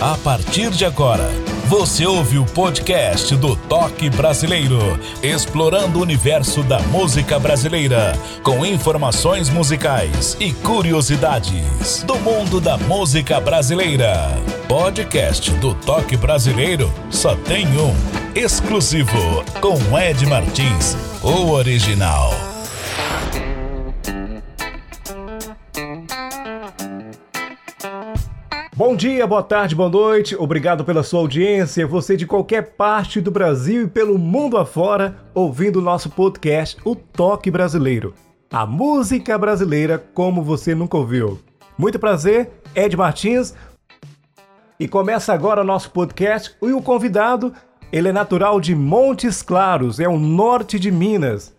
A partir de agora, você ouve o podcast do Toque Brasileiro, explorando o universo da música brasileira, com informações musicais e curiosidades do mundo da música brasileira. Podcast do Toque Brasileiro só tem um, exclusivo, com Ed Martins, o original. Bom dia, boa tarde, boa noite. Obrigado pela sua audiência. Você de qualquer parte do Brasil e pelo mundo afora, ouvindo o nosso podcast O Toque Brasileiro. A música brasileira como você nunca ouviu. Muito prazer, Ed Martins. E começa agora o nosso podcast e o convidado, ele é natural de Montes Claros, é o norte de Minas.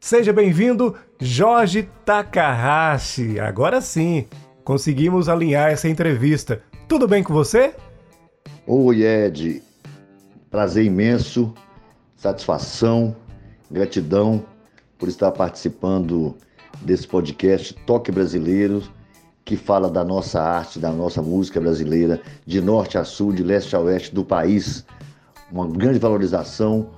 Seja bem-vindo, Jorge Takahashi. Agora sim, conseguimos alinhar essa entrevista. Tudo bem com você? Oi, Ed. Prazer imenso, satisfação, gratidão por estar participando desse podcast Toque Brasileiro, que fala da nossa arte, da nossa música brasileira, de norte a sul, de leste a oeste do país. Uma grande valorização,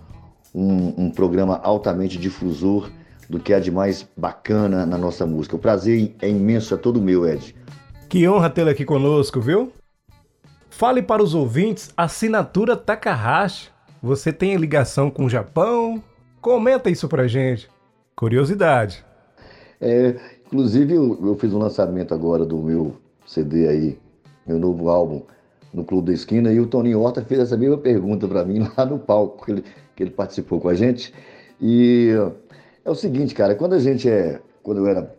um, um programa altamente difusor do que há de mais bacana na nossa música. O prazer é imenso, é todo meu, Ed. Que honra tê-lo aqui conosco, viu? Fale para os ouvintes, assinatura Takahashi. Você tem ligação com o Japão? Comenta isso pra gente. Curiosidade. É, inclusive, eu, eu fiz um lançamento agora do meu CD aí, meu novo álbum, no Clube da Esquina, e o Toninho Horta fez essa mesma pergunta para mim lá no palco, que ele, que ele participou com a gente. E é o seguinte, cara, quando a gente é. Quando eu era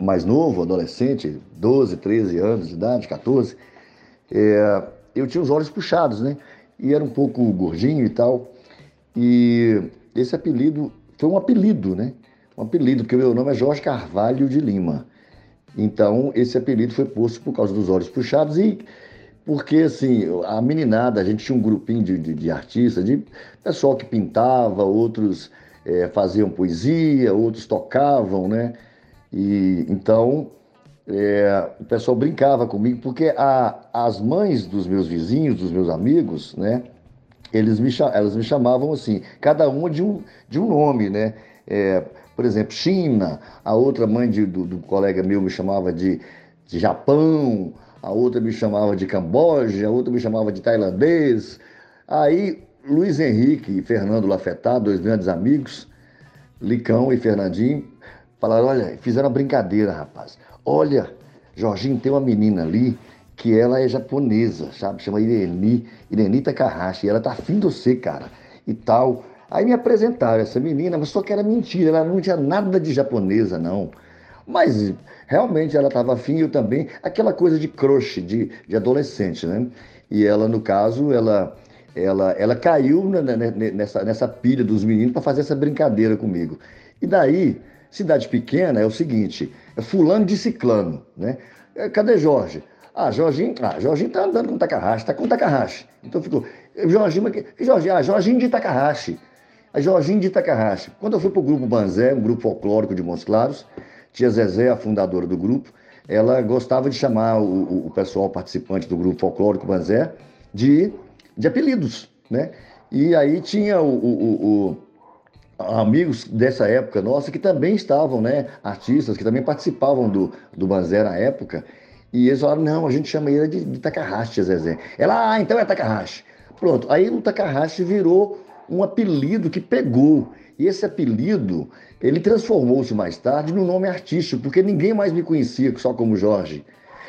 mais novo, adolescente, 12, 13 anos de idade, 14, é, eu tinha os olhos puxados, né? E era um pouco gordinho e tal. E esse apelido foi um apelido, né? Um apelido, porque o meu nome é Jorge Carvalho de Lima. Então, esse apelido foi posto por causa dos olhos puxados e porque, assim, a meninada, a gente tinha um grupinho de, de, de artistas, de pessoal que pintava, outros é, faziam poesia, outros tocavam, né? E então é, o pessoal brincava comigo, porque a, as mães dos meus vizinhos, dos meus amigos, né? Eles me, elas me chamavam assim, cada uma de um, de um nome, né? É, por exemplo, China, a outra mãe de, do, do, colega meu me chamava de, de Japão, a outra me chamava de Camboja, a outra me chamava de tailandês. Aí Luiz Henrique e Fernando Lafetá, dois grandes amigos, Licão e Fernandinho, falaram: olha, fizeram uma brincadeira, rapaz. Olha, Jorginho, tem uma menina ali que ela é japonesa, sabe? Chama Ireni, Ireni Takahashi, e ela tá afim de você, cara, e tal. Aí me apresentaram essa menina, mas só que era mentira, ela não tinha nada de japonesa, não. Mas realmente ela estava afim, eu também, aquela coisa de crush, de, de adolescente, né? E ela, no caso, ela ela, ela caiu nessa, nessa pilha dos meninos para fazer essa brincadeira comigo. E daí, cidade pequena é o seguinte: é fulano de ciclano, né? É, cadê Jorge? Ah, Jorginho, ah, Jorginho tá andando com Takahashi, tá com Takahashi. Então ficou, Jorginho, que Jorginho, ah, Jorginho de Takahashi. A Jorginho de Takahashi. Quando eu fui pro grupo Banzé, um grupo folclórico de Montes Claros, tia Zezé, a fundadora do grupo, ela gostava de chamar o, o pessoal participante do grupo folclórico Banzé de de apelidos, né? E aí tinha o, o, o, amigos dessa época nossa que também estavam, né? Artistas que também participavam do, do Banzé na época. E eles falaram, não, a gente chama ele de, de Takahashi, Zezé. Ela, ah, então é Takahashi. Pronto, aí o Takahashi virou um apelido que pegou. E esse apelido, ele transformou-se mais tarde no nome artístico, porque ninguém mais me conhecia só como Jorge.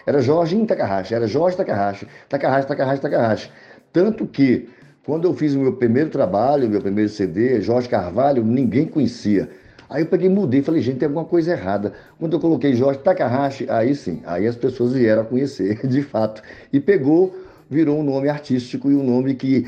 Era Jorge em Takahashi, era Jorge Takahashi, Takahashi, Takahashi, Takahashi. Tanto que, quando eu fiz o meu primeiro trabalho, meu primeiro CD, Jorge Carvalho, ninguém conhecia. Aí eu peguei mudei e falei, gente, tem alguma coisa errada. Quando eu coloquei Jorge Takahashi, aí sim, aí as pessoas vieram a conhecer, de fato. E pegou, virou um nome artístico e um nome que,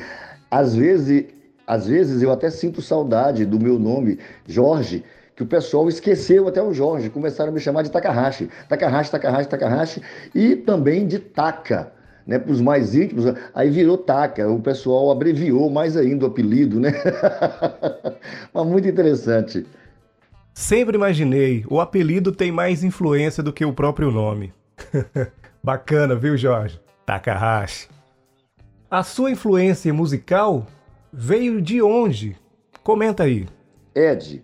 às vezes, às vezes eu até sinto saudade do meu nome, Jorge, que o pessoal esqueceu até o Jorge, começaram a me chamar de Takahashi. Takahashi, Takahashi, Takahashi, e também de Taka né, para os mais íntimos, aí virou Taca, o pessoal abreviou mais ainda o apelido, né? Mas muito interessante. Sempre imaginei, o apelido tem mais influência do que o próprio nome. Bacana, viu, Jorge? Takahashi. A sua influência musical veio de onde? Comenta aí. Ed,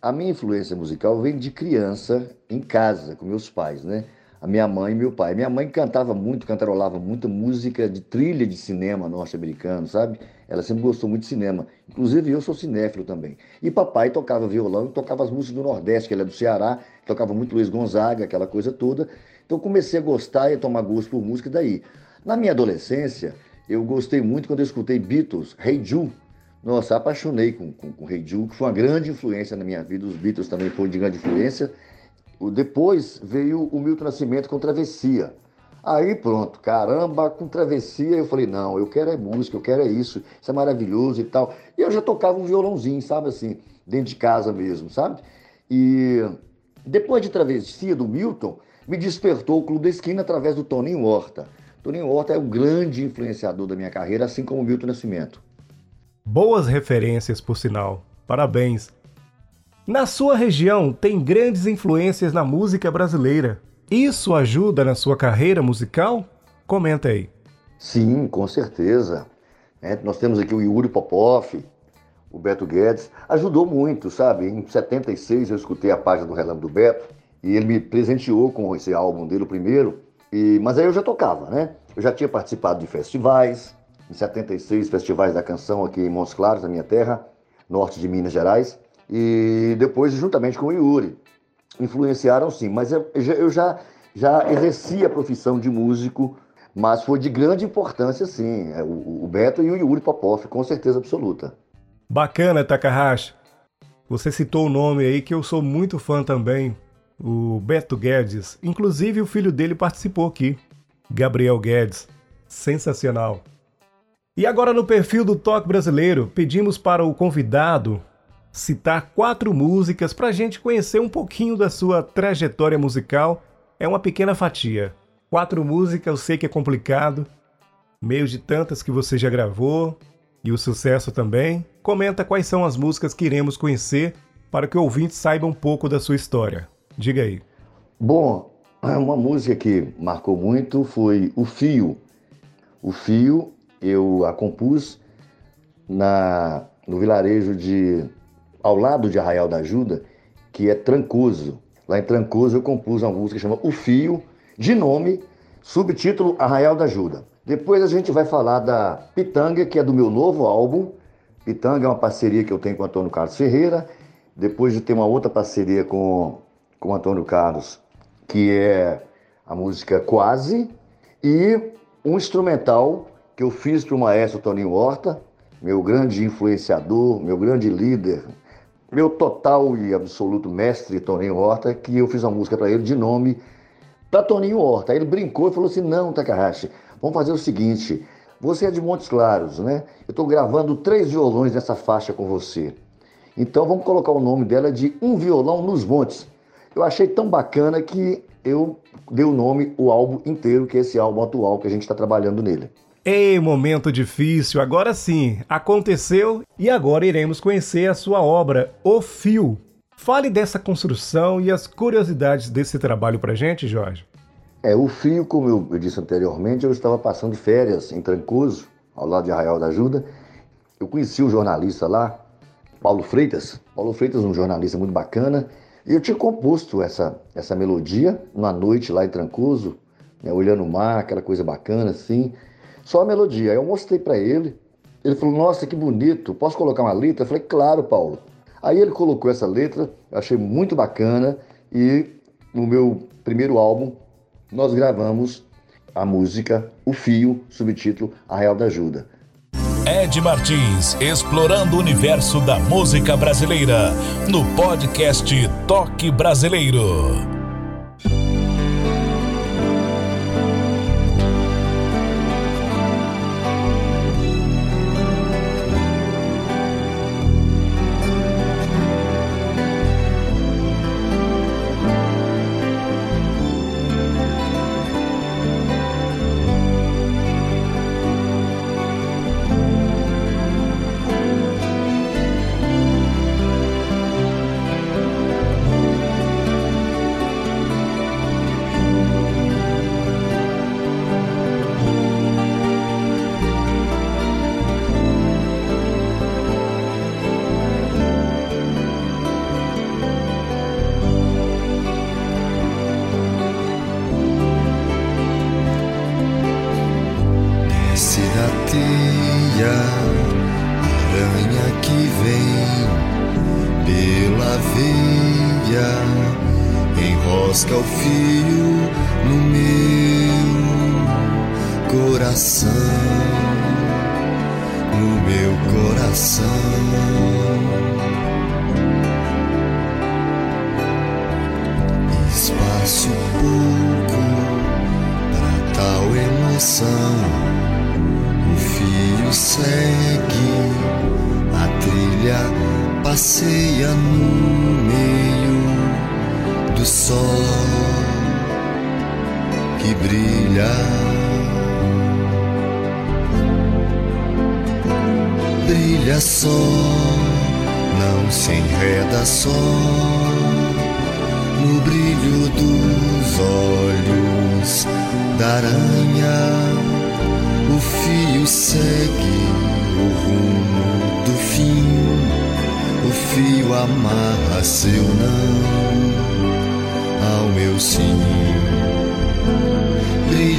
a minha influência musical vem de criança em casa com meus pais, né? A minha mãe e meu pai. Minha mãe cantava muito, cantarolava muita música de trilha de cinema norte-americano, sabe? Ela sempre gostou muito de cinema. Inclusive eu sou cinéfilo também. E papai tocava violão e tocava as músicas do Nordeste, que ele é do Ceará, tocava muito Luiz Gonzaga, aquela coisa toda. Então comecei a gostar e a tomar gosto por música daí. Na minha adolescência, eu gostei muito quando eu escutei Beatles, Hey Jude. Nossa, apaixonei com, com, com Hey que foi uma grande influência na minha vida. Os Beatles também foram de grande influência. Depois veio o Milton Nascimento com Travessia. Aí pronto, caramba, com travessia eu falei, não, eu quero é música, eu quero é isso, isso é maravilhoso e tal. E eu já tocava um violãozinho, sabe assim, dentro de casa mesmo, sabe? E depois de travessia do Milton, me despertou o Clube da Esquina através do Toninho Horta. Toninho Horta é o grande influenciador da minha carreira, assim como o Milton Nascimento. Boas referências, por sinal. Parabéns. Na sua região tem grandes influências na música brasileira. Isso ajuda na sua carreira musical? Comenta aí. Sim, com certeza. É, nós temos aqui o Yuri Popov, o Beto Guedes. Ajudou muito, sabe? Em 76 eu escutei a página do Relâmpago do Beto e ele me presenteou com esse álbum dele, o primeiro. E, mas aí eu já tocava, né? Eu já tinha participado de festivais, em 76, festivais da canção aqui em Montes Claros, na minha terra, norte de Minas Gerais. E depois, juntamente com o Yuri, influenciaram sim, mas eu, eu já, já exerci a profissão de músico, mas foi de grande importância sim, é, o, o Beto e o Yuri Popov, com certeza absoluta. Bacana, Takahashi. Você citou o um nome aí que eu sou muito fã também, o Beto Guedes. Inclusive o filho dele participou aqui, Gabriel Guedes. Sensacional. E agora no perfil do Toque Brasileiro, pedimos para o convidado citar quatro músicas para a gente conhecer um pouquinho da sua trajetória musical. É uma pequena fatia. Quatro músicas, eu sei que é complicado, meio de tantas que você já gravou e o sucesso também. Comenta quais são as músicas que iremos conhecer para que o ouvinte saiba um pouco da sua história. Diga aí. Bom, uma música que marcou muito foi O Fio. O Fio eu a compus na, no vilarejo de ao lado de Arraial da Ajuda, que é Trancoso. Lá em Trancoso eu compus uma música que chama O Fio, de nome, subtítulo Arraial da Ajuda. Depois a gente vai falar da Pitanga, que é do meu novo álbum. Pitanga é uma parceria que eu tenho com o Antônio Carlos Ferreira. Depois de ter uma outra parceria com, com o Antônio Carlos, que é a música Quase. E um instrumental que eu fiz para o maestro Toninho Horta, meu grande influenciador, meu grande líder meu total e absoluto mestre Toninho Horta, que eu fiz uma música para ele de nome para Toninho Horta. Aí ele brincou e falou assim: não, Takahashi, vamos fazer o seguinte. Você é de Montes Claros, né? Eu estou gravando três violões nessa faixa com você. Então vamos colocar o nome dela de Um Violão nos Montes. Eu achei tão bacana que eu dei o nome, o álbum inteiro, que é esse álbum atual que a gente está trabalhando nele. Ei, momento difícil, agora sim, aconteceu e agora iremos conhecer a sua obra, O Fio. Fale dessa construção e as curiosidades desse trabalho pra gente, Jorge. É, o Fio, como eu disse anteriormente, eu estava passando férias em Trancoso, ao lado de Arraial da Ajuda. Eu conheci o jornalista lá, Paulo Freitas. Paulo Freitas, um jornalista muito bacana. E eu tinha composto essa, essa melodia numa noite lá em Trancoso, né, olhando o mar, aquela coisa bacana assim. Só a melodia. Eu mostrei para ele. Ele falou: Nossa, que bonito, posso colocar uma letra? Eu falei: Claro, Paulo. Aí ele colocou essa letra, achei muito bacana. E no meu primeiro álbum, nós gravamos a música O Fio, subtítulo Arraial da Ajuda. Ed Martins, explorando o universo da música brasileira, no podcast Toque Brasileiro.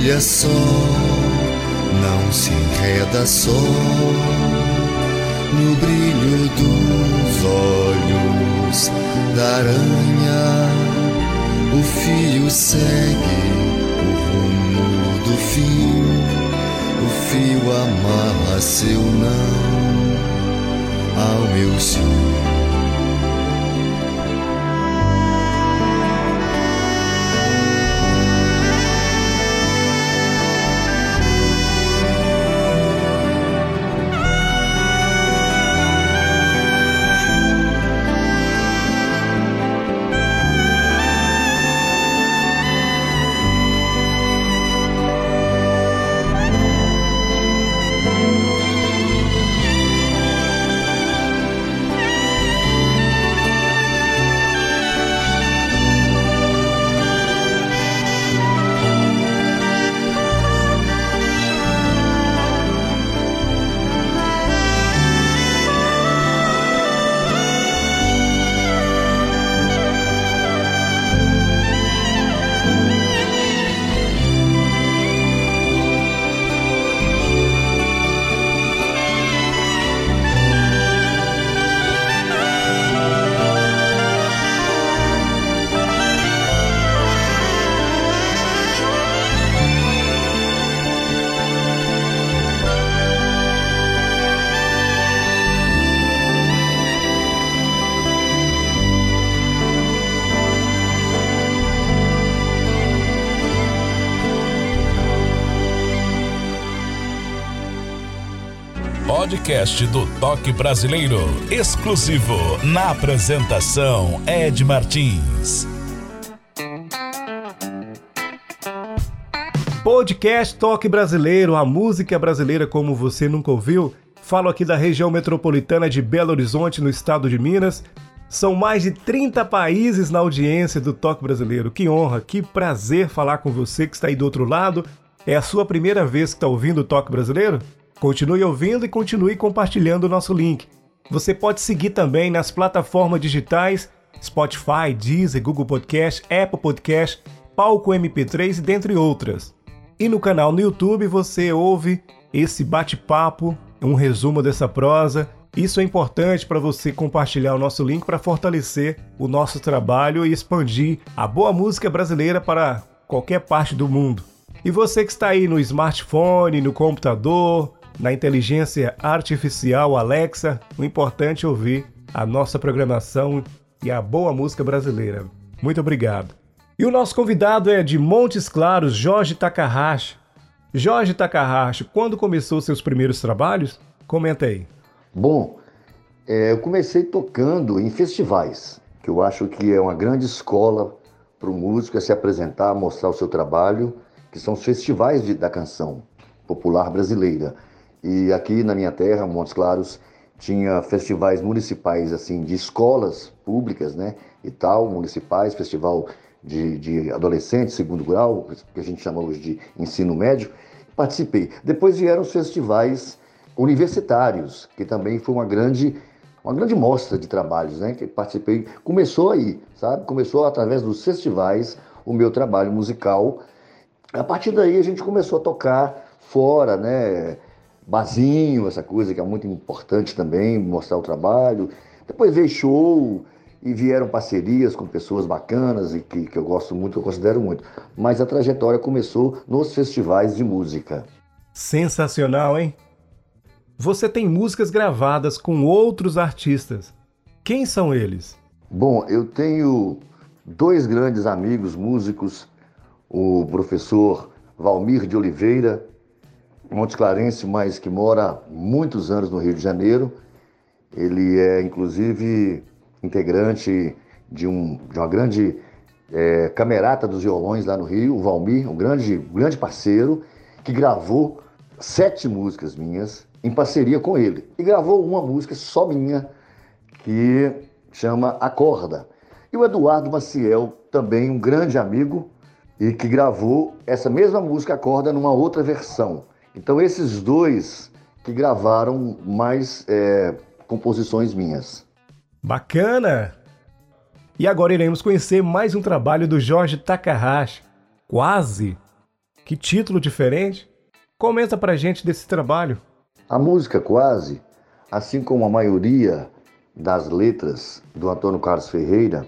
Brilha só, não se enreda só no brilho dos olhos da aranha. O fio segue o rumo do fim. O fio amarra seu não ao meu sim. Podcast do Toque Brasileiro, exclusivo na apresentação Ed Martins. Podcast Toque Brasileiro, a música brasileira como você nunca ouviu. Falo aqui da região metropolitana de Belo Horizonte, no estado de Minas. São mais de 30 países na audiência do Toque Brasileiro. Que honra, que prazer falar com você que está aí do outro lado. É a sua primeira vez que está ouvindo o Toque Brasileiro? Continue ouvindo e continue compartilhando o nosso link. Você pode seguir também nas plataformas digitais Spotify, Deezer, Google Podcast, Apple Podcast, Palco MP3 e dentre outras. E no canal no YouTube você ouve esse bate-papo, um resumo dessa prosa. Isso é importante para você compartilhar o nosso link para fortalecer o nosso trabalho e expandir a boa música brasileira para qualquer parte do mundo. E você que está aí no smartphone, no computador, na inteligência artificial Alexa, o importante é ouvir a nossa programação e a boa música brasileira. Muito obrigado. E o nosso convidado é de Montes Claros, Jorge Takahashi. Jorge Takahashi, quando começou seus primeiros trabalhos? Comenta aí. Bom, é, eu comecei tocando em festivais, que eu acho que é uma grande escola para o músico é se apresentar, mostrar o seu trabalho, que são os festivais de, da canção popular brasileira. E aqui na minha terra, Montes Claros, tinha festivais municipais, assim, de escolas públicas, né, e tal, municipais, festival de, de adolescentes, segundo grau, que a gente chama hoje de ensino médio, participei. Depois vieram os festivais universitários, que também foi uma grande uma grande mostra de trabalhos, né, que participei. Começou aí, sabe? Começou através dos festivais o meu trabalho musical. A partir daí a gente começou a tocar fora, né? Bazinho, essa coisa que é muito importante também, mostrar o trabalho. Depois veio show e vieram parcerias com pessoas bacanas e que, que eu gosto muito, eu considero muito. Mas a trajetória começou nos festivais de música. Sensacional, hein? Você tem músicas gravadas com outros artistas. Quem são eles? Bom, eu tenho dois grandes amigos músicos, o professor Valmir de Oliveira, Monte Clarence, mas que mora muitos anos no Rio de Janeiro. Ele é, inclusive, integrante de, um, de uma grande é, camerata dos violões lá no Rio, o Valmir, um grande, grande parceiro, que gravou sete músicas minhas em parceria com ele. E gravou uma música só minha, que chama Acorda. E o Eduardo Maciel, também um grande amigo, e que gravou essa mesma música Acorda numa outra versão. Então esses dois que gravaram mais é, composições minhas. Bacana! E agora iremos conhecer mais um trabalho do Jorge Takahashi, Quase. Que título diferente! Comenta pra gente desse trabalho. A música Quase, assim como a maioria das letras do Antônio Carlos Ferreira,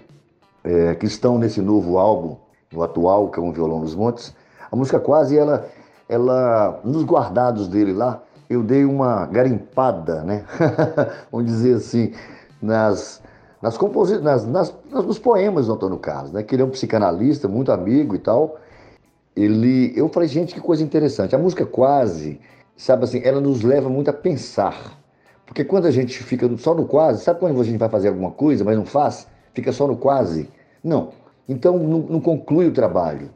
é, que estão nesse novo álbum, no atual, que é um Violão nos Montes, a música Quase, ela, ela nos guardados dele lá, eu dei uma garimpada, né? Vamos dizer assim, nas, nas composições, nas, nas, nos poemas do Antônio Carlos, né? Que ele é um psicanalista, muito amigo e tal. Ele, eu falei, gente, que coisa interessante. A música quase, sabe assim, ela nos leva muito a pensar. Porque quando a gente fica só no quase, sabe quando a gente vai fazer alguma coisa, mas não faz? Fica só no quase? Não. Então não, não conclui o trabalho.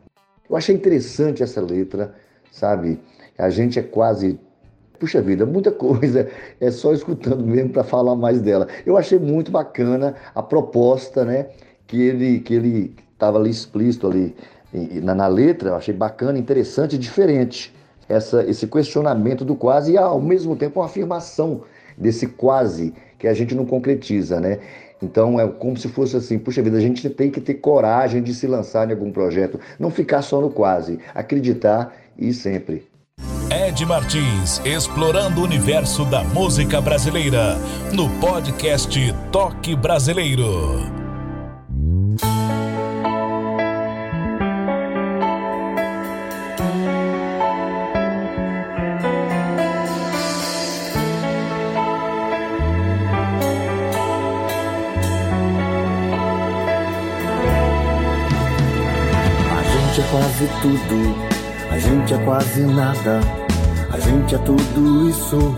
Eu achei interessante essa letra, sabe? A gente é quase puxa vida, muita coisa, é só escutando mesmo para falar mais dela. Eu achei muito bacana a proposta, né, que ele que ele estava ali explícito ali na, na, letra, eu achei bacana, interessante diferente essa, esse questionamento do quase e ao mesmo tempo uma afirmação desse quase que a gente não concretiza, né? Então é como se fosse assim, puxa vida, a gente tem que ter coragem de se lançar em algum projeto, não ficar só no quase, acreditar e sempre. Ed Martins, explorando o universo da música brasileira, no podcast Toque Brasileiro. A gente é quase tudo, gente é quase nada. A gente é tudo isso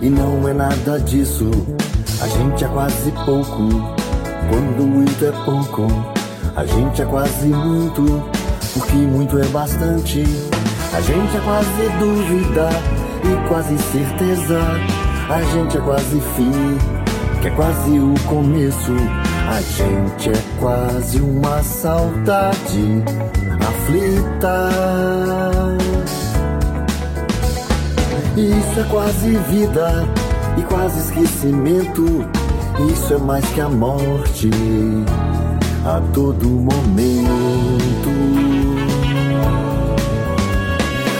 e não é nada disso. A gente é quase pouco, quando muito é pouco. A gente é quase muito, porque muito é bastante. A gente é quase dúvida e quase certeza. A gente é quase fim, que é quase o começo. A gente é quase uma saudade aflita. Isso é quase vida e quase esquecimento. Isso é mais que a morte a todo momento.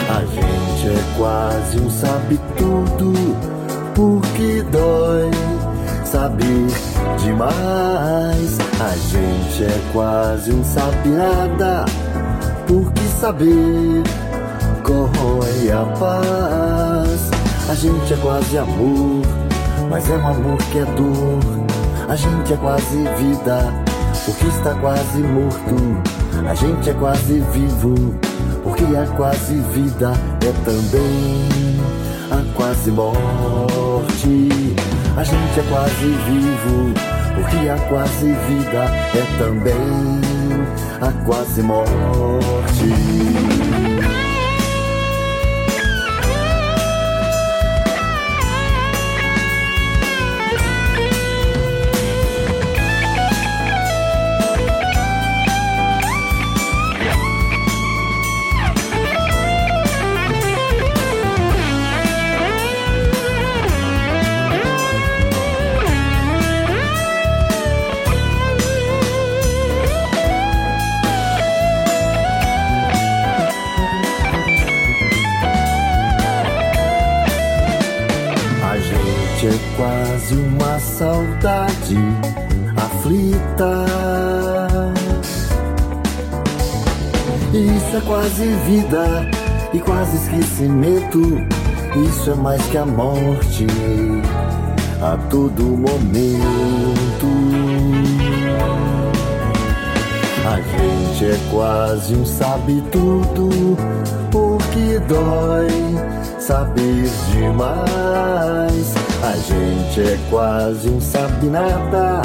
A gente é quase um sabe tudo, porque dói saber demais. A gente é quase um sabe nada, porque saber corrói a paz. A gente é quase amor, mas é um amor que é dor. A gente é quase vida, porque está quase morto. A gente é quase vivo, porque a quase vida é também a quase morte. A gente é quase vivo, porque a quase vida é também a quase morte. Uma saudade aflita. Isso é quase vida e quase esquecimento. Isso é mais que a morte a todo momento. A gente é quase um sabe tudo, porque dói saber demais. A gente é quase um sabe nada,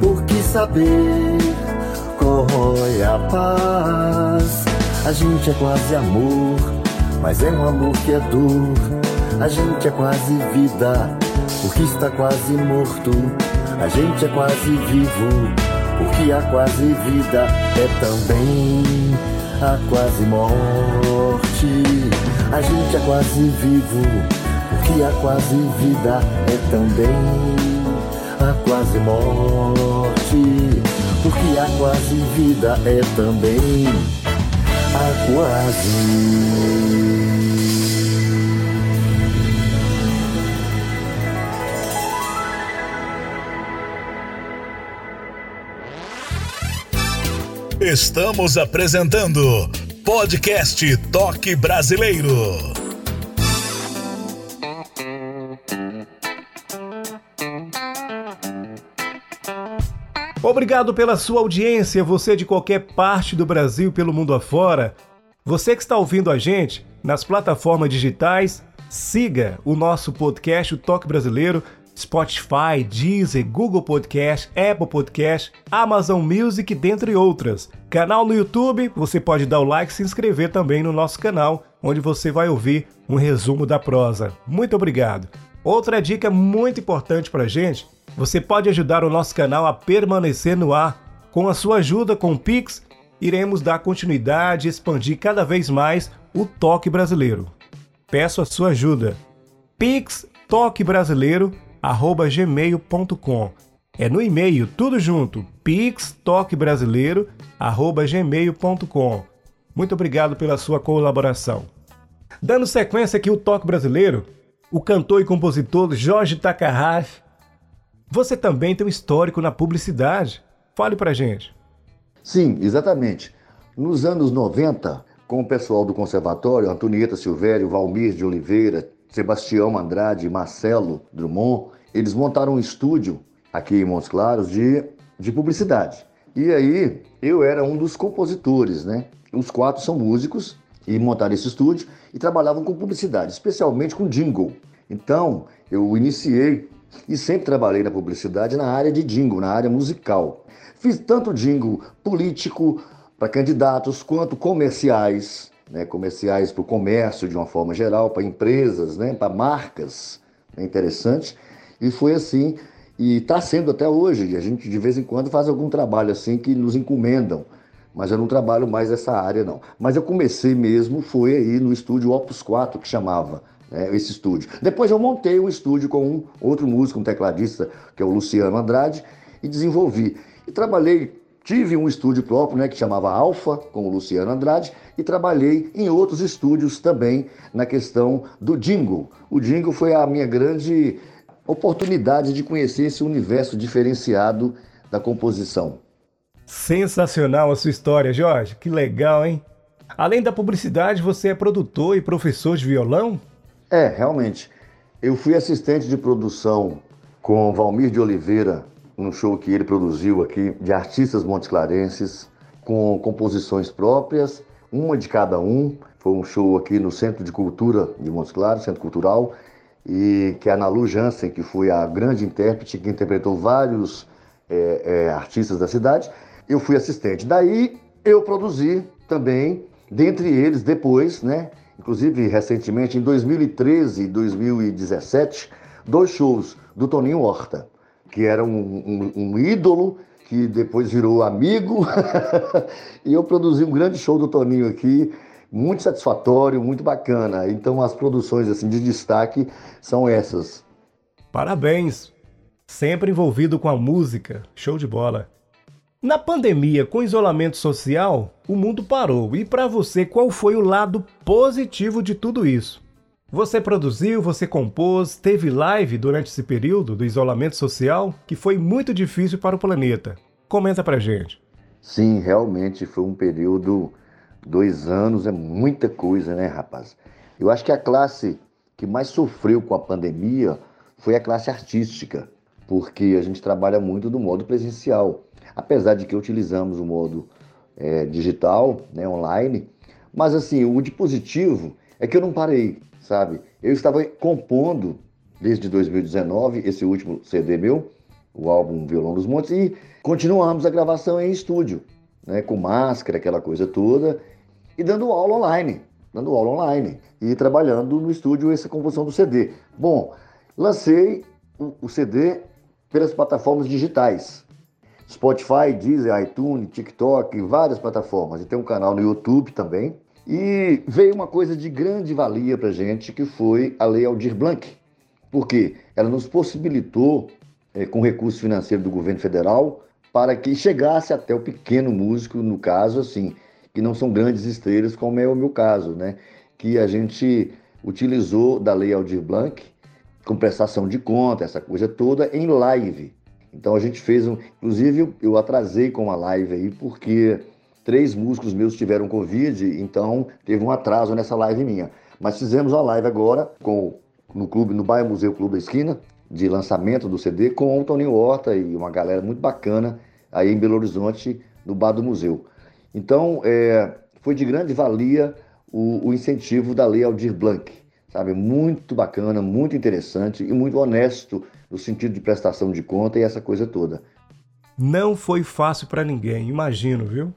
porque saber corrói a paz. A gente é quase amor, mas é um amor que é dor. A gente é quase vida, porque está quase morto. A gente é quase vivo, porque a quase vida é também a quase morte. A gente é quase vivo, porque a quase vida é também a quase morte. Porque a quase vida é também a quase. Estamos apresentando Podcast Toque Brasileiro. Obrigado pela sua audiência, você de qualquer parte do Brasil pelo mundo afora. Você que está ouvindo a gente nas plataformas digitais, siga o nosso podcast, o Toque Brasileiro, Spotify, Deezer, Google Podcast, Apple Podcast, Amazon Music, dentre outras. Canal no YouTube, você pode dar o like e se inscrever também no nosso canal, onde você vai ouvir um resumo da prosa. Muito obrigado. Outra dica muito importante para gente, você pode ajudar o nosso canal a permanecer no ar. Com a sua ajuda com o Pix, iremos dar continuidade e expandir cada vez mais o toque brasileiro. Peço a sua ajuda. Pix Toque Brasileiro gmail.com. É no e-mail, tudo junto, pixtoquebrasileiro.gmail.com. Muito obrigado pela sua colaboração. Dando sequência aqui o Toque Brasileiro, o cantor e compositor Jorge Takahashi. Você também tem um histórico na publicidade. Fale pra gente. Sim, exatamente. Nos anos 90, com o pessoal do conservatório, Antonieta Silvério, Valmir de Oliveira, Sebastião Andrade e Marcelo Drummond, eles montaram um estúdio aqui em Montes Claros de, de publicidade. E aí eu era um dos compositores, né? Os quatro são músicos e montaram esse estúdio e trabalhavam com publicidade, especialmente com jingle. Então eu iniciei e sempre trabalhei na publicidade na área de jingle, na área musical. Fiz tanto jingle político para candidatos quanto comerciais, né? comerciais para o comércio de uma forma geral, para empresas, né? para marcas. É interessante. E foi assim, e está sendo até hoje. A gente de vez em quando faz algum trabalho assim que nos encomendam, mas eu não trabalho mais essa área não. Mas eu comecei mesmo, foi aí no estúdio Opus 4 que chamava. Né, esse estúdio. Depois eu montei um estúdio com um outro músico, um tecladista, que é o Luciano Andrade, e desenvolvi. E trabalhei tive um estúdio próprio, né, que chamava Alfa, com o Luciano Andrade, e trabalhei em outros estúdios também na questão do jingle. O jingle foi a minha grande oportunidade de conhecer esse universo diferenciado da composição. Sensacional a sua história, Jorge. Que legal, hein? Além da publicidade, você é produtor e professor de violão? É, realmente. Eu fui assistente de produção com Valmir de Oliveira, no show que ele produziu aqui, de artistas montesclarenses, com composições próprias, uma de cada um. Foi um show aqui no Centro de Cultura de Montes Claros, Centro Cultural, e que é a Nalu Jansen, que foi a grande intérprete que interpretou vários é, é, artistas da cidade, eu fui assistente. Daí eu produzi também, dentre eles, depois, né? Inclusive, recentemente, em 2013 e 2017, dois shows do Toninho Horta, que era um, um, um ídolo que depois virou amigo. e eu produzi um grande show do Toninho aqui, muito satisfatório, muito bacana. Então as produções assim de destaque são essas. Parabéns! Sempre envolvido com a música, show de bola. Na pandemia, com isolamento social, o mundo parou. E para você, qual foi o lado positivo de tudo isso? Você produziu, você compôs, teve live durante esse período do isolamento social que foi muito difícil para o planeta. Comenta pra gente. Sim, realmente foi um período, dois anos, é muita coisa, né, rapaz? Eu acho que a classe que mais sofreu com a pandemia foi a classe artística, porque a gente trabalha muito do modo presencial. Apesar de que utilizamos o modo é, digital, né, online, mas assim, o de positivo é que eu não parei, sabe? Eu estava compondo desde 2019 esse último CD meu, o álbum Violão dos Montes, e continuamos a gravação em estúdio, né, com máscara, aquela coisa toda, e dando aula online, dando aula online e trabalhando no estúdio essa composição do CD. Bom, lancei o, o CD pelas plataformas digitais. Spotify, Deezer, iTunes, TikTok, várias plataformas. E tem um canal no YouTube também. E veio uma coisa de grande valia para gente, que foi a Lei Aldir Blanc. Porque ela nos possibilitou é, com recurso financeiro do governo federal, para que chegasse até o pequeno músico, no caso, assim, que não são grandes estrelas, como é o meu caso, né? Que a gente utilizou da Lei Aldir Blanc, com prestação de conta, essa coisa toda, em live. Então a gente fez um. Inclusive, eu atrasei com uma live aí, porque três músicos meus tiveram Covid, então teve um atraso nessa live minha. Mas fizemos uma live agora com, no clube, no Bairro Museu Clube da Esquina, de lançamento do CD com o Toninho Horta e uma galera muito bacana aí em Belo Horizonte, no bar do museu. Então, é, foi de grande valia o, o, incentivo da Lei Aldir Blanc, sabe? Muito bacana, muito interessante e muito honesto no sentido de prestação de conta e essa coisa toda. Não foi fácil para ninguém, imagino, viu?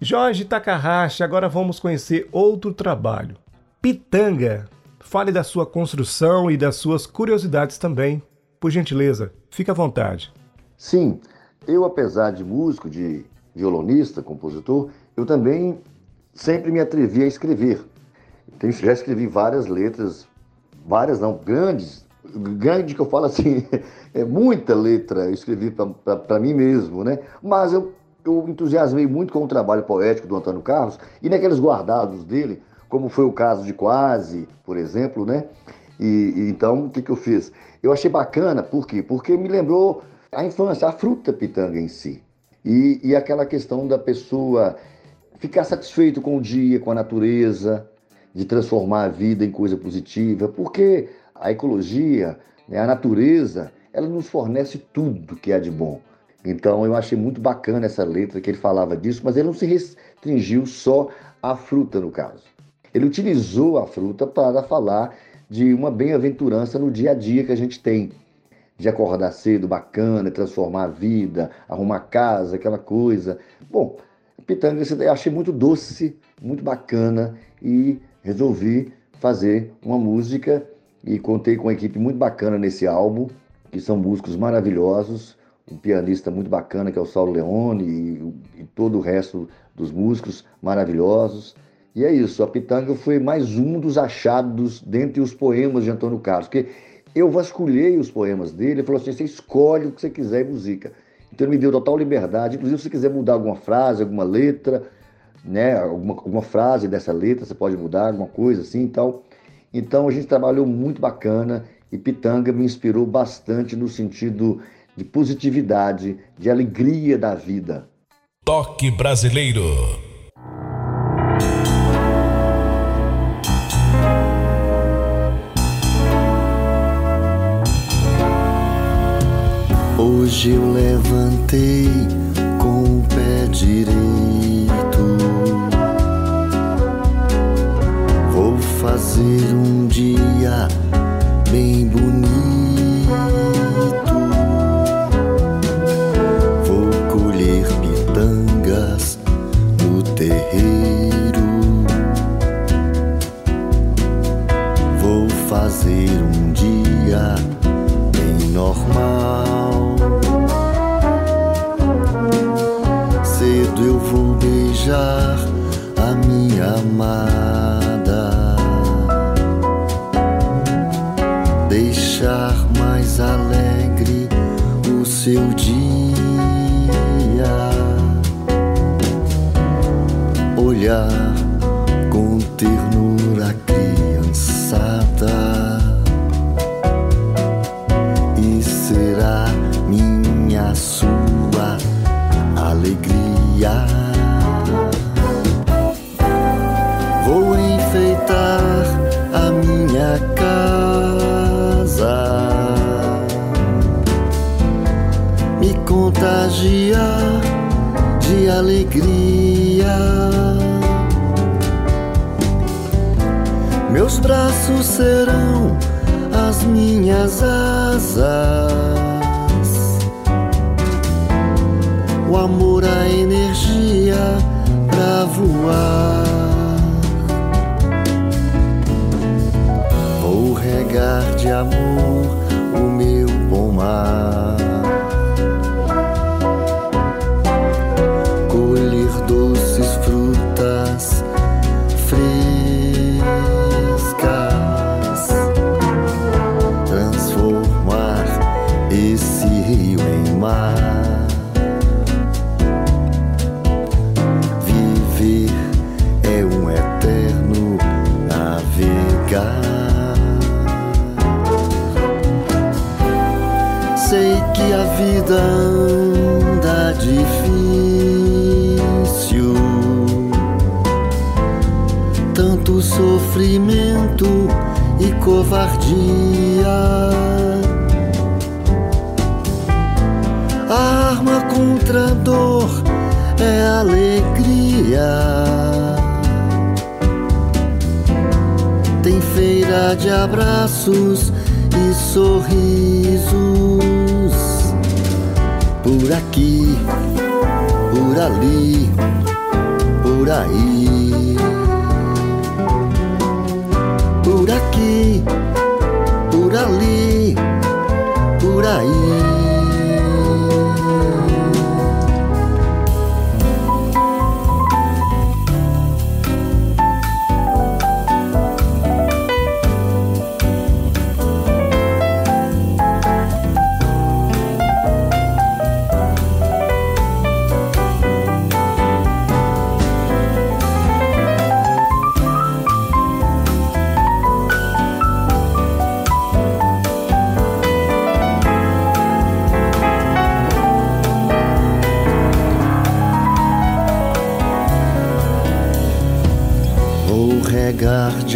Jorge Takahashi, agora vamos conhecer outro trabalho. Pitanga, Fale da sua construção e das suas curiosidades também. Por gentileza, fique à vontade. Sim, eu, apesar de músico, de violonista, compositor, eu também sempre me atrevi a escrever. Já escrevi várias letras, várias não, grandes, grande que eu falo assim, é muita letra eu escrevi para mim mesmo, né? Mas eu, eu entusiasmei muito com o trabalho poético do Antônio Carlos e naqueles guardados dele como foi o caso de Quase, por exemplo, né? E, e então, o que, que eu fiz? Eu achei bacana, por quê? Porque me lembrou a infância, a fruta pitanga em si. E, e aquela questão da pessoa ficar satisfeito com o dia, com a natureza, de transformar a vida em coisa positiva, porque a ecologia, né, a natureza, ela nos fornece tudo que há de bom. Então eu achei muito bacana essa letra que ele falava disso, mas ele não se restringiu só à fruta no caso. Ele utilizou a fruta para falar de uma bem-aventurança no dia a dia que a gente tem. De acordar cedo, bacana, transformar a vida, arrumar casa, aquela coisa. Bom, pitanga eu achei muito doce, muito bacana e resolvi fazer uma música e contei com uma equipe muito bacana nesse álbum, que são músicos maravilhosos, um pianista muito bacana que é o Saulo Leone e, e todo o resto dos músicos maravilhosos. E é isso, a Pitanga foi mais um dos achados dentre os poemas de Antônio Carlos, porque eu vasculhei os poemas dele, ele falou assim, você escolhe o que você quiser em música. Então ele me deu total liberdade, inclusive se você quiser mudar alguma frase, alguma letra, né, alguma, alguma frase dessa letra, você pode mudar alguma coisa assim e tal. Então a gente trabalhou muito bacana e Pitanga me inspirou bastante no sentido de positividade, de alegria da vida. Toque brasileiro. Hoje eu levantei com o pé direito. Fazer um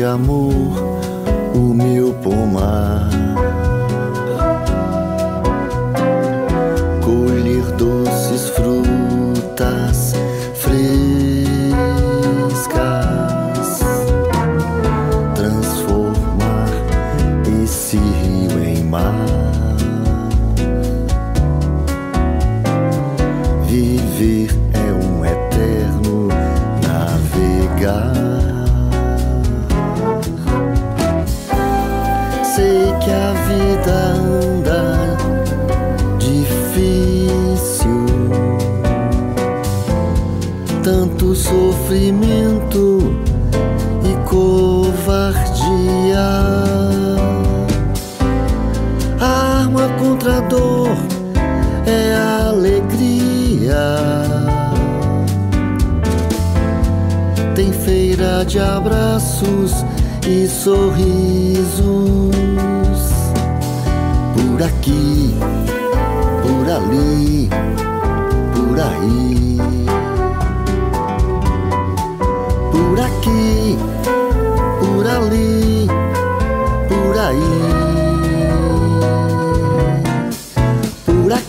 amor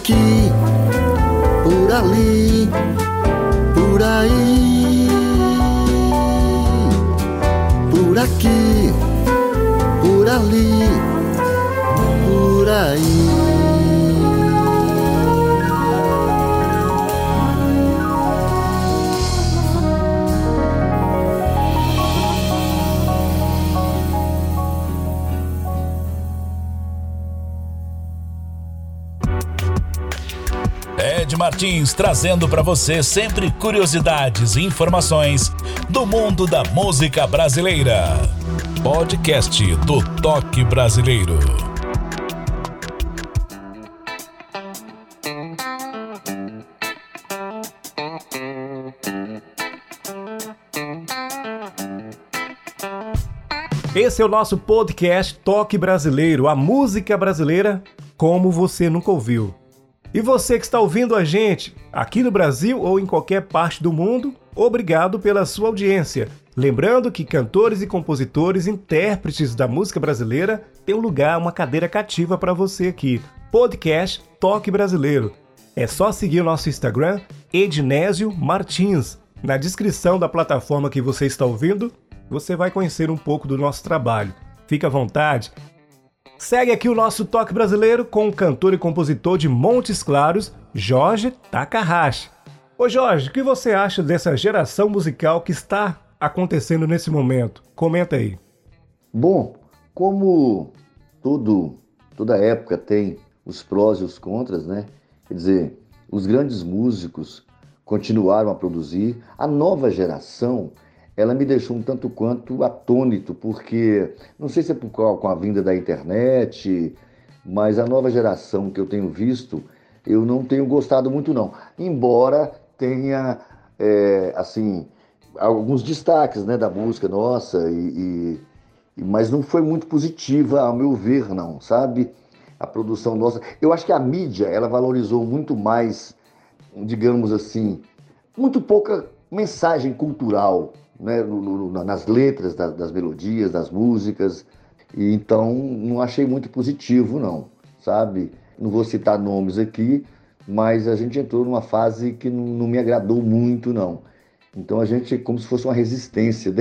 aqui, por ali, por aí. Por aqui, por ali, por aí. Martins trazendo para você sempre curiosidades e informações do mundo da música brasileira. Podcast do Toque Brasileiro. Esse é o nosso podcast Toque Brasileiro, a música brasileira como você nunca ouviu. E você que está ouvindo a gente aqui no Brasil ou em qualquer parte do mundo, obrigado pela sua audiência. Lembrando que cantores e compositores, intérpretes da música brasileira têm um lugar, uma cadeira cativa para você aqui. Podcast Toque Brasileiro. É só seguir o nosso Instagram, Ednésio Martins. Na descrição da plataforma que você está ouvindo, você vai conhecer um pouco do nosso trabalho. Fique à vontade. Segue aqui o nosso toque brasileiro com o cantor e compositor de Montes Claros, Jorge Takahashi. Ô Jorge, o que você acha dessa geração musical que está acontecendo nesse momento? Comenta aí. Bom, como tudo, toda época tem os prós e os contras, né? Quer dizer, os grandes músicos continuaram a produzir, a nova geração ela me deixou um tanto quanto atônito, porque não sei se é por, com a vinda da internet, mas a nova geração que eu tenho visto, eu não tenho gostado muito não. Embora tenha, é, assim, alguns destaques né, da música nossa, e, e, mas não foi muito positiva, ao meu ver, não, sabe? A produção nossa. Eu acho que a mídia, ela valorizou muito mais, digamos assim, muito pouca mensagem cultural né, no, no, nas letras das, das, melodias, das músicas. E então não achei muito positivo, não, sabe? Não vou citar nomes aqui, mas a gente entrou numa fase que não, não me agradou muito, não. Então a gente, como se fosse uma resistência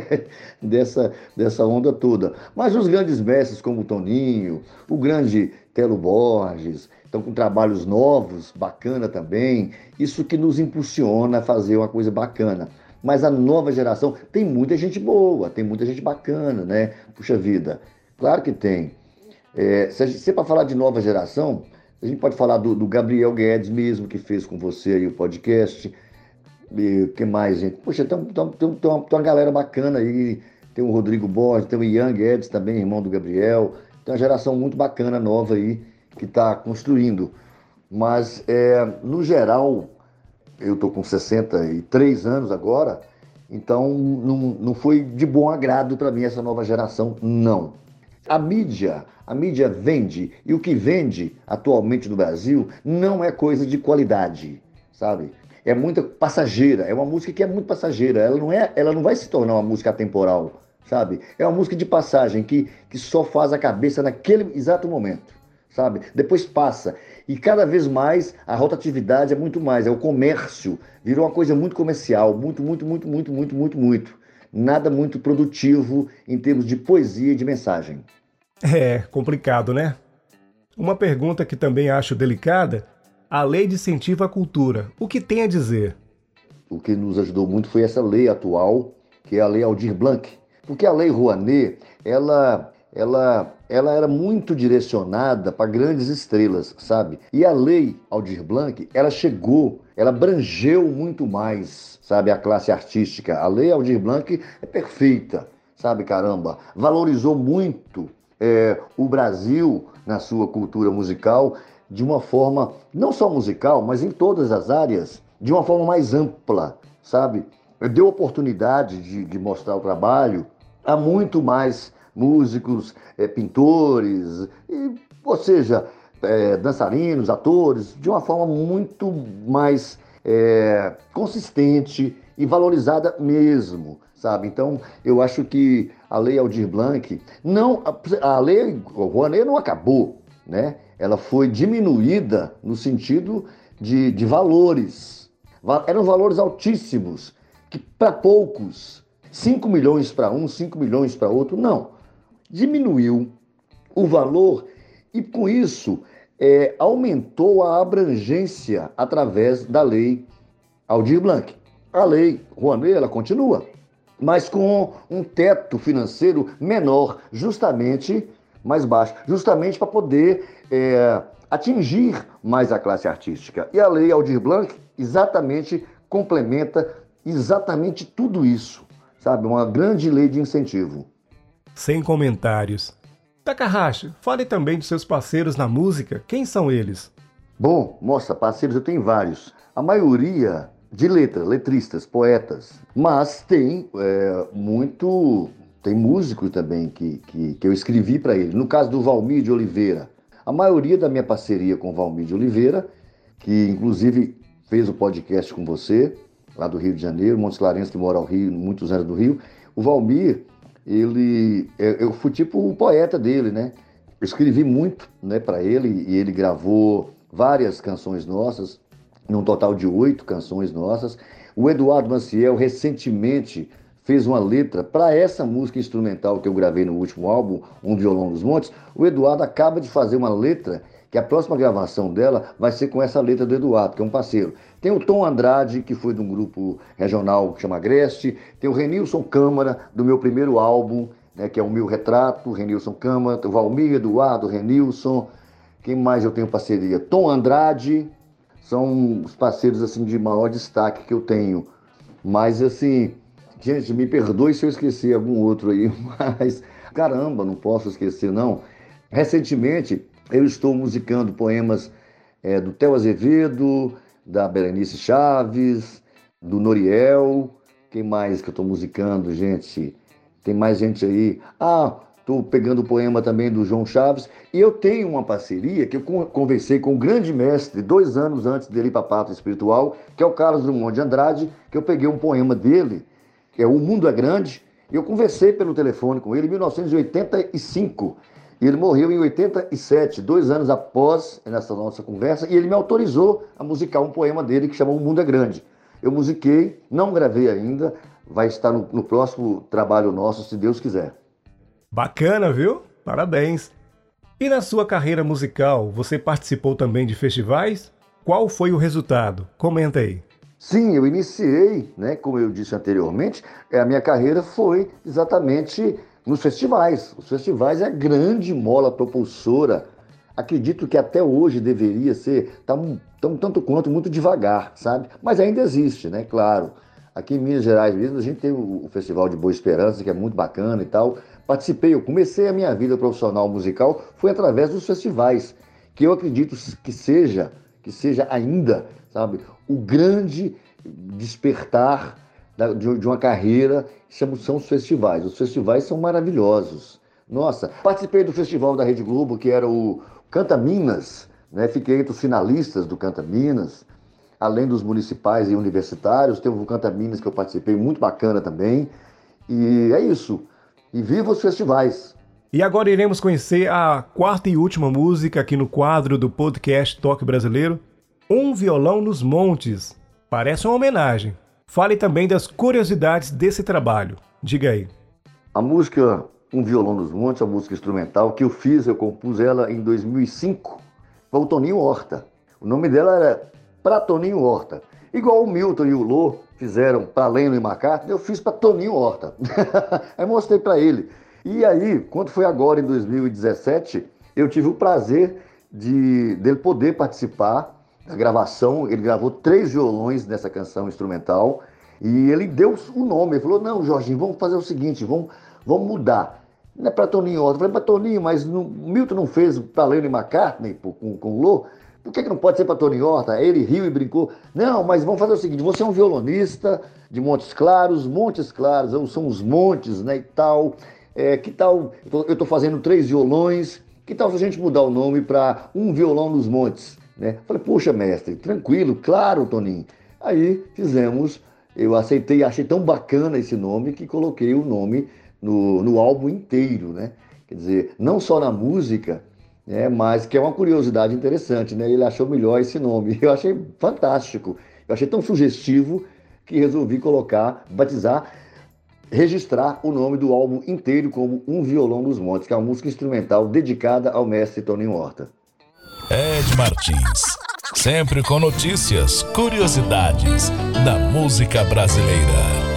dessa, dessa onda toda. Mas os grandes mestres, como o Toninho, o grande Telo Borges, estão com trabalhos novos, bacana também. Isso que nos impulsiona a fazer uma coisa bacana. Mas a nova geração tem muita gente boa, tem muita gente bacana, né? Puxa vida, claro que tem. É, se, se é para falar de nova geração, a gente pode falar do, do, Gabriel Guedes mesmo, que fez com você aí o podcast. E que mais, gente? Poxa, tem, tem, tem, tem, uma, tem uma galera bacana aí. Tem o Rodrigo Borges, tem o Ian Guedes também, irmão do Gabriel. Tem uma geração muito bacana, nova aí, que está construindo. Mas, é, no geral, eu estou com 63 anos agora, então não, não foi de bom agrado para mim essa nova geração, não. A mídia, a mídia vende, e o que vende atualmente no Brasil não é coisa de qualidade, sabe? É muita passageira, é uma música que é muito passageira, ela não, é, ela não vai se tornar uma música atemporal, sabe? É uma música de passagem que, que só faz a cabeça naquele exato momento sabe? Depois passa. E cada vez mais a rotatividade é muito mais, é o comércio, virou uma coisa muito comercial, muito, muito, muito, muito, muito, muito, muito. Nada muito produtivo em termos de poesia e de mensagem. É complicado, né? Uma pergunta que também acho delicada: a lei de incentivo à cultura, o que tem a dizer? O que nos ajudou muito foi essa lei atual, que é a Lei Aldir Blanc. Porque a Lei Rouanet, ela ela, ela era muito direcionada para grandes estrelas, sabe? E a lei Aldir Blanc, ela chegou, ela abrangeu muito mais, sabe, a classe artística. A lei Aldir Blanc é perfeita, sabe, caramba? Valorizou muito é, o Brasil na sua cultura musical de uma forma, não só musical, mas em todas as áreas, de uma forma mais ampla, sabe? Deu oportunidade de, de mostrar o trabalho a muito mais músicos, é, pintores, e, ou seja, é, dançarinos, atores, de uma forma muito mais é, consistente e valorizada mesmo, sabe? Então, eu acho que a Lei Aldir Blanc, não, a, a Lei Rouanet não acabou, né? Ela foi diminuída no sentido de, de valores. Eram valores altíssimos, que para poucos, 5 milhões para um, 5 milhões para outro, não diminuiu o valor e, com isso, é, aumentou a abrangência através da lei Aldir Blanc. A lei Rouanet, ela continua, mas com um teto financeiro menor, justamente mais baixo, justamente para poder é, atingir mais a classe artística. E a lei Aldir Blanc exatamente complementa exatamente tudo isso, sabe? Uma grande lei de incentivo sem comentários. Takahashi, fale também de seus parceiros na música. Quem são eles? Bom, moça, parceiros eu tenho vários. A maioria de letra, letristas, poetas. Mas tem é, muito. Tem músicos também que, que, que eu escrevi para ele. No caso do Valmir de Oliveira. A maioria da minha parceria com o Valmir de Oliveira, que inclusive fez o podcast com você, lá do Rio de Janeiro, Montes Clarence, que mora ao Rio, muitos anos do Rio. O Valmir, ele é, eu fui tipo o poeta dele, né? Eu escrevi muito, né, para ele e ele gravou várias canções nossas, num total de oito canções nossas. O Eduardo Maciel recentemente fez uma letra para essa música instrumental que eu gravei no último álbum, Um Violão dos Montes. O Eduardo acaba de fazer uma letra que a próxima gravação dela vai ser com essa letra do Eduardo, que é um parceiro. Tem o Tom Andrade, que foi de um grupo regional que chama Agreste. Tem o Renilson Câmara, do meu primeiro álbum, né, que é o meu retrato, Renilson Câmara. O Valmir, Eduardo, Renilson. Quem mais eu tenho parceria? Tom Andrade. São os parceiros assim de maior destaque que eu tenho. Mas assim, gente, me perdoe se eu esqueci algum outro aí, mas caramba, não posso esquecer não. Recentemente eu estou musicando poemas é, do Theo Azevedo, da Berenice Chaves, do Noriel. Quem mais que eu estou musicando, gente? Tem mais gente aí. Ah, estou pegando poema também do João Chaves. E eu tenho uma parceria que eu conversei com o grande mestre, dois anos antes dele ir para a Pátria Espiritual, que é o Carlos Drummond de Andrade, que eu peguei um poema dele, que é O Mundo é Grande, eu conversei pelo telefone com ele em 1985. E ele morreu em 87, dois anos após essa nossa conversa, e ele me autorizou a musicar um poema dele que chama O Mundo é Grande. Eu musiquei, não gravei ainda, vai estar no, no próximo trabalho nosso, se Deus quiser. Bacana, viu? Parabéns! E na sua carreira musical, você participou também de festivais? Qual foi o resultado? Comenta aí. Sim, eu iniciei, né, como eu disse anteriormente, a minha carreira foi exatamente nos festivais. Os festivais é a grande mola propulsora. Acredito que até hoje deveria ser tão, tão tanto quanto muito devagar, sabe? Mas ainda existe, né? Claro. Aqui em Minas Gerais mesmo, a gente tem o Festival de Boa Esperança, que é muito bacana e tal. Participei, eu comecei a minha vida profissional musical foi através dos festivais, que eu acredito que seja, que seja ainda, sabe, o grande despertar de uma carreira, são os festivais. Os festivais são maravilhosos. Nossa, participei do festival da Rede Globo, que era o Canta Minas, né? fiquei entre os finalistas do Canta Minas, além dos municipais e universitários, teve o Canta Minas que eu participei, muito bacana também. E é isso. E viva os festivais! E agora iremos conhecer a quarta e última música aqui no quadro do podcast Toque Brasileiro, Um Violão nos Montes. Parece uma homenagem. Fale também das curiosidades desse trabalho. Diga aí. A música Um Violão dos Montes, a música instrumental que eu fiz, eu compus ela em 2005 para o Toninho Horta. O nome dela era Pra Toninho Horta. Igual o Milton e o Lô fizeram para Leno e McCartney, eu fiz para Toninho Horta. aí mostrei para ele. E aí, quando foi agora em 2017, eu tive o prazer de dele poder participar da gravação, ele gravou três violões nessa canção instrumental e ele deu o nome. Ele falou: Não, Jorginho, vamos fazer o seguinte, vamos, vamos mudar. Não é para Toninho Horta. Eu falei: Para Toninho, mas no, Milton não fez para Lennon McCartney com, com o Lô? Por que, que não pode ser para Toninho Horta? Ele riu e brincou. Não, mas vamos fazer o seguinte: você é um violonista de Montes Claros, Montes Claros são os montes, né? E tal. É, que tal? Eu estou fazendo três violões. Que tal se a gente mudar o nome para Um Violão nos Montes? Né? Falei, poxa, mestre, tranquilo, claro, Toninho. Aí fizemos, eu aceitei, achei tão bacana esse nome que coloquei o nome no, no álbum inteiro, né? Quer dizer, não só na música, né, mas que é uma curiosidade interessante, né? Ele achou melhor esse nome. Eu achei fantástico, eu achei tão sugestivo que resolvi colocar, batizar, registrar o nome do álbum inteiro como Um Violão dos Montes, que é uma música instrumental dedicada ao mestre Toninho Horta. Ed Martins. Sempre com notícias, curiosidades da música brasileira.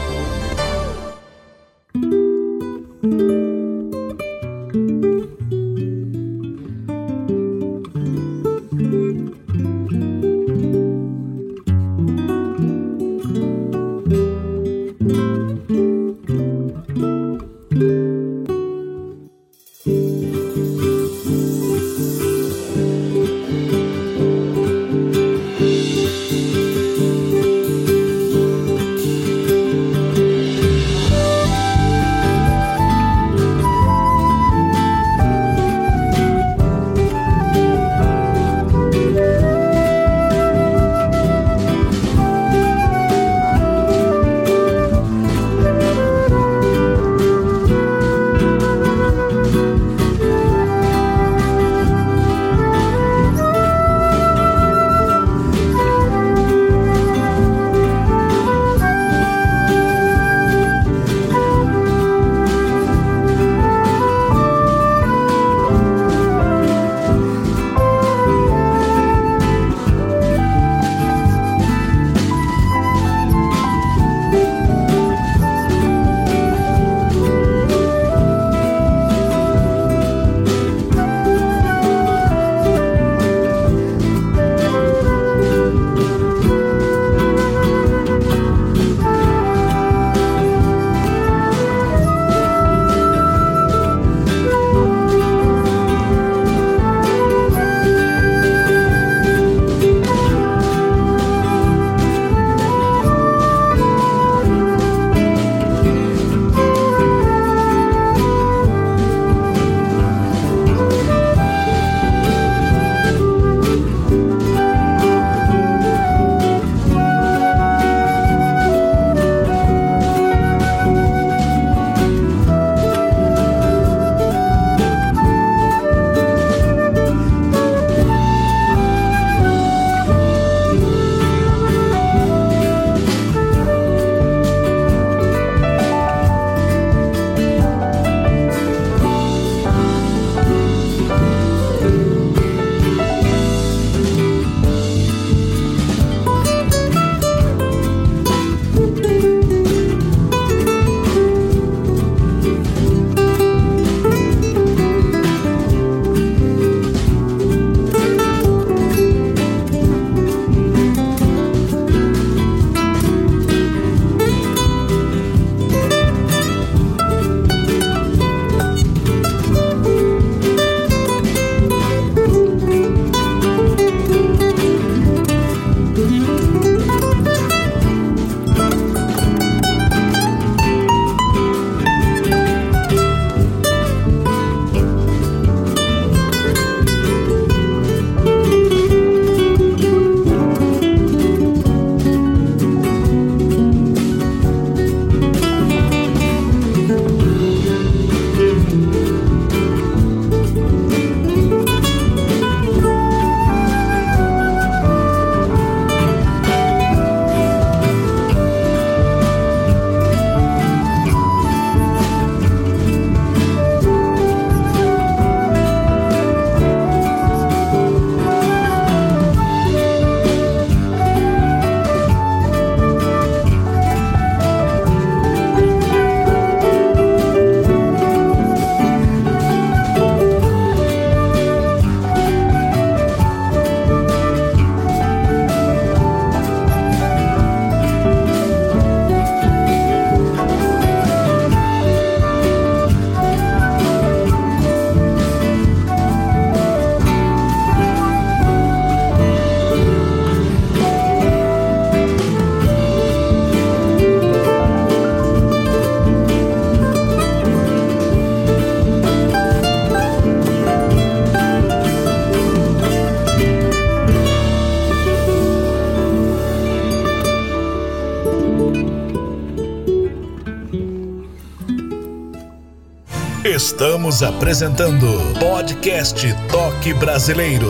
Estamos apresentando Podcast Toque Brasileiro.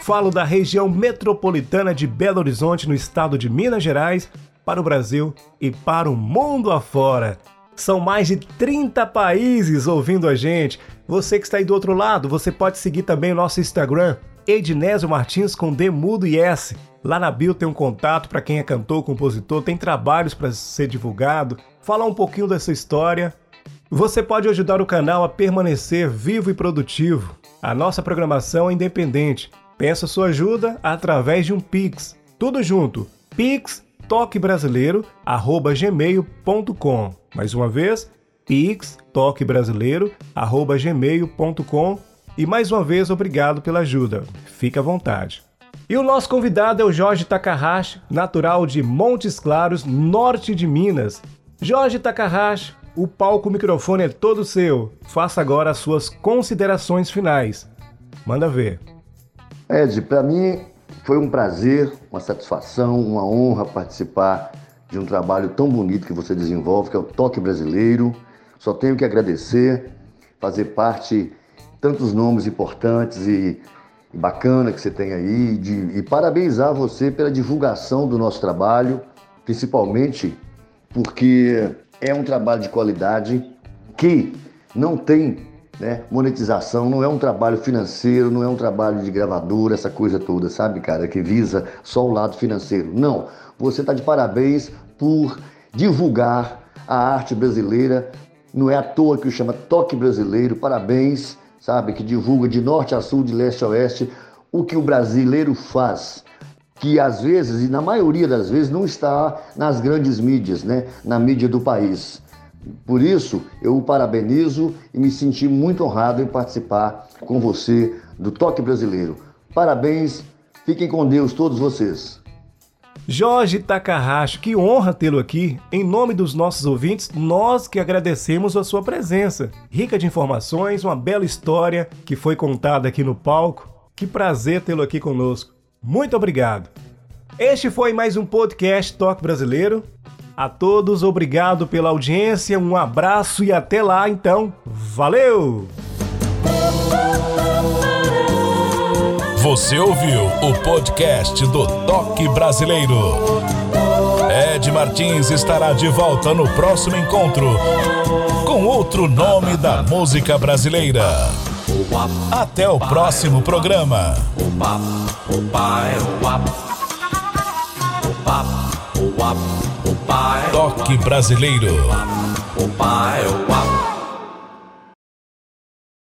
Falo da região metropolitana de Belo Horizonte, no estado de Minas Gerais, para o Brasil e para o mundo afora. São mais de 30 países ouvindo a gente. Você que está aí do outro lado, você pode seguir também o nosso Instagram, Ednésio Martins com D mudo e S. Lá na bio tem um contato para quem é cantor, compositor, tem trabalhos para ser divulgado, falar um pouquinho da sua história. Você pode ajudar o canal a permanecer vivo e produtivo. A nossa programação é independente. Peça sua ajuda através de um Pix. Tudo junto. Pix toquebrasileiro@gmail.com. Mais uma vez, pix toquebrasileiro@gmail.com. E mais uma vez, obrigado pela ajuda. Fique à vontade. E o nosso convidado é o Jorge Takahashi, natural de Montes Claros, norte de Minas. Jorge Takahashi, o palco microfone é todo seu. Faça agora as suas considerações finais. Manda ver. Ed, para mim foi um prazer, uma satisfação, uma honra participar de um trabalho tão bonito que você desenvolve, que é o Toque Brasileiro. Só tenho que agradecer, fazer parte tantos nomes importantes e bacana que você tem aí, de, e parabenizar você pela divulgação do nosso trabalho, principalmente porque é um trabalho de qualidade que não tem né, monetização, não é um trabalho financeiro, não é um trabalho de gravadora, essa coisa toda, sabe, cara, que visa só o lado financeiro. Não, você está de parabéns por divulgar a arte brasileira. Não é à toa que o chama Toque Brasileiro. Parabéns, sabe, que divulga de norte a sul, de leste a oeste, o que o brasileiro faz que às vezes, e na maioria das vezes, não está nas grandes mídias, né? na mídia do país. Por isso, eu o parabenizo e me senti muito honrado em participar com você do Toque Brasileiro. Parabéns, fiquem com Deus todos vocês. Jorge Takahashi, que honra tê-lo aqui. Em nome dos nossos ouvintes, nós que agradecemos a sua presença. Rica de informações, uma bela história que foi contada aqui no palco. Que prazer tê-lo aqui conosco. Muito obrigado. Este foi mais um podcast Toque Brasileiro. A todos, obrigado pela audiência, um abraço e até lá então. Valeu! Você ouviu o podcast do Toque Brasileiro. Ed Martins estará de volta no próximo encontro com outro nome da música brasileira. Até o próximo programa. Toque Brasileiro.